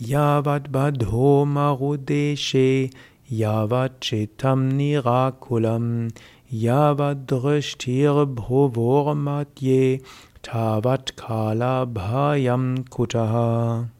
Yavat badho marudeshe Yavat chitam nirakulam Yavat drishtir Bhuvormatye, Tavat kala bhayam kutaha.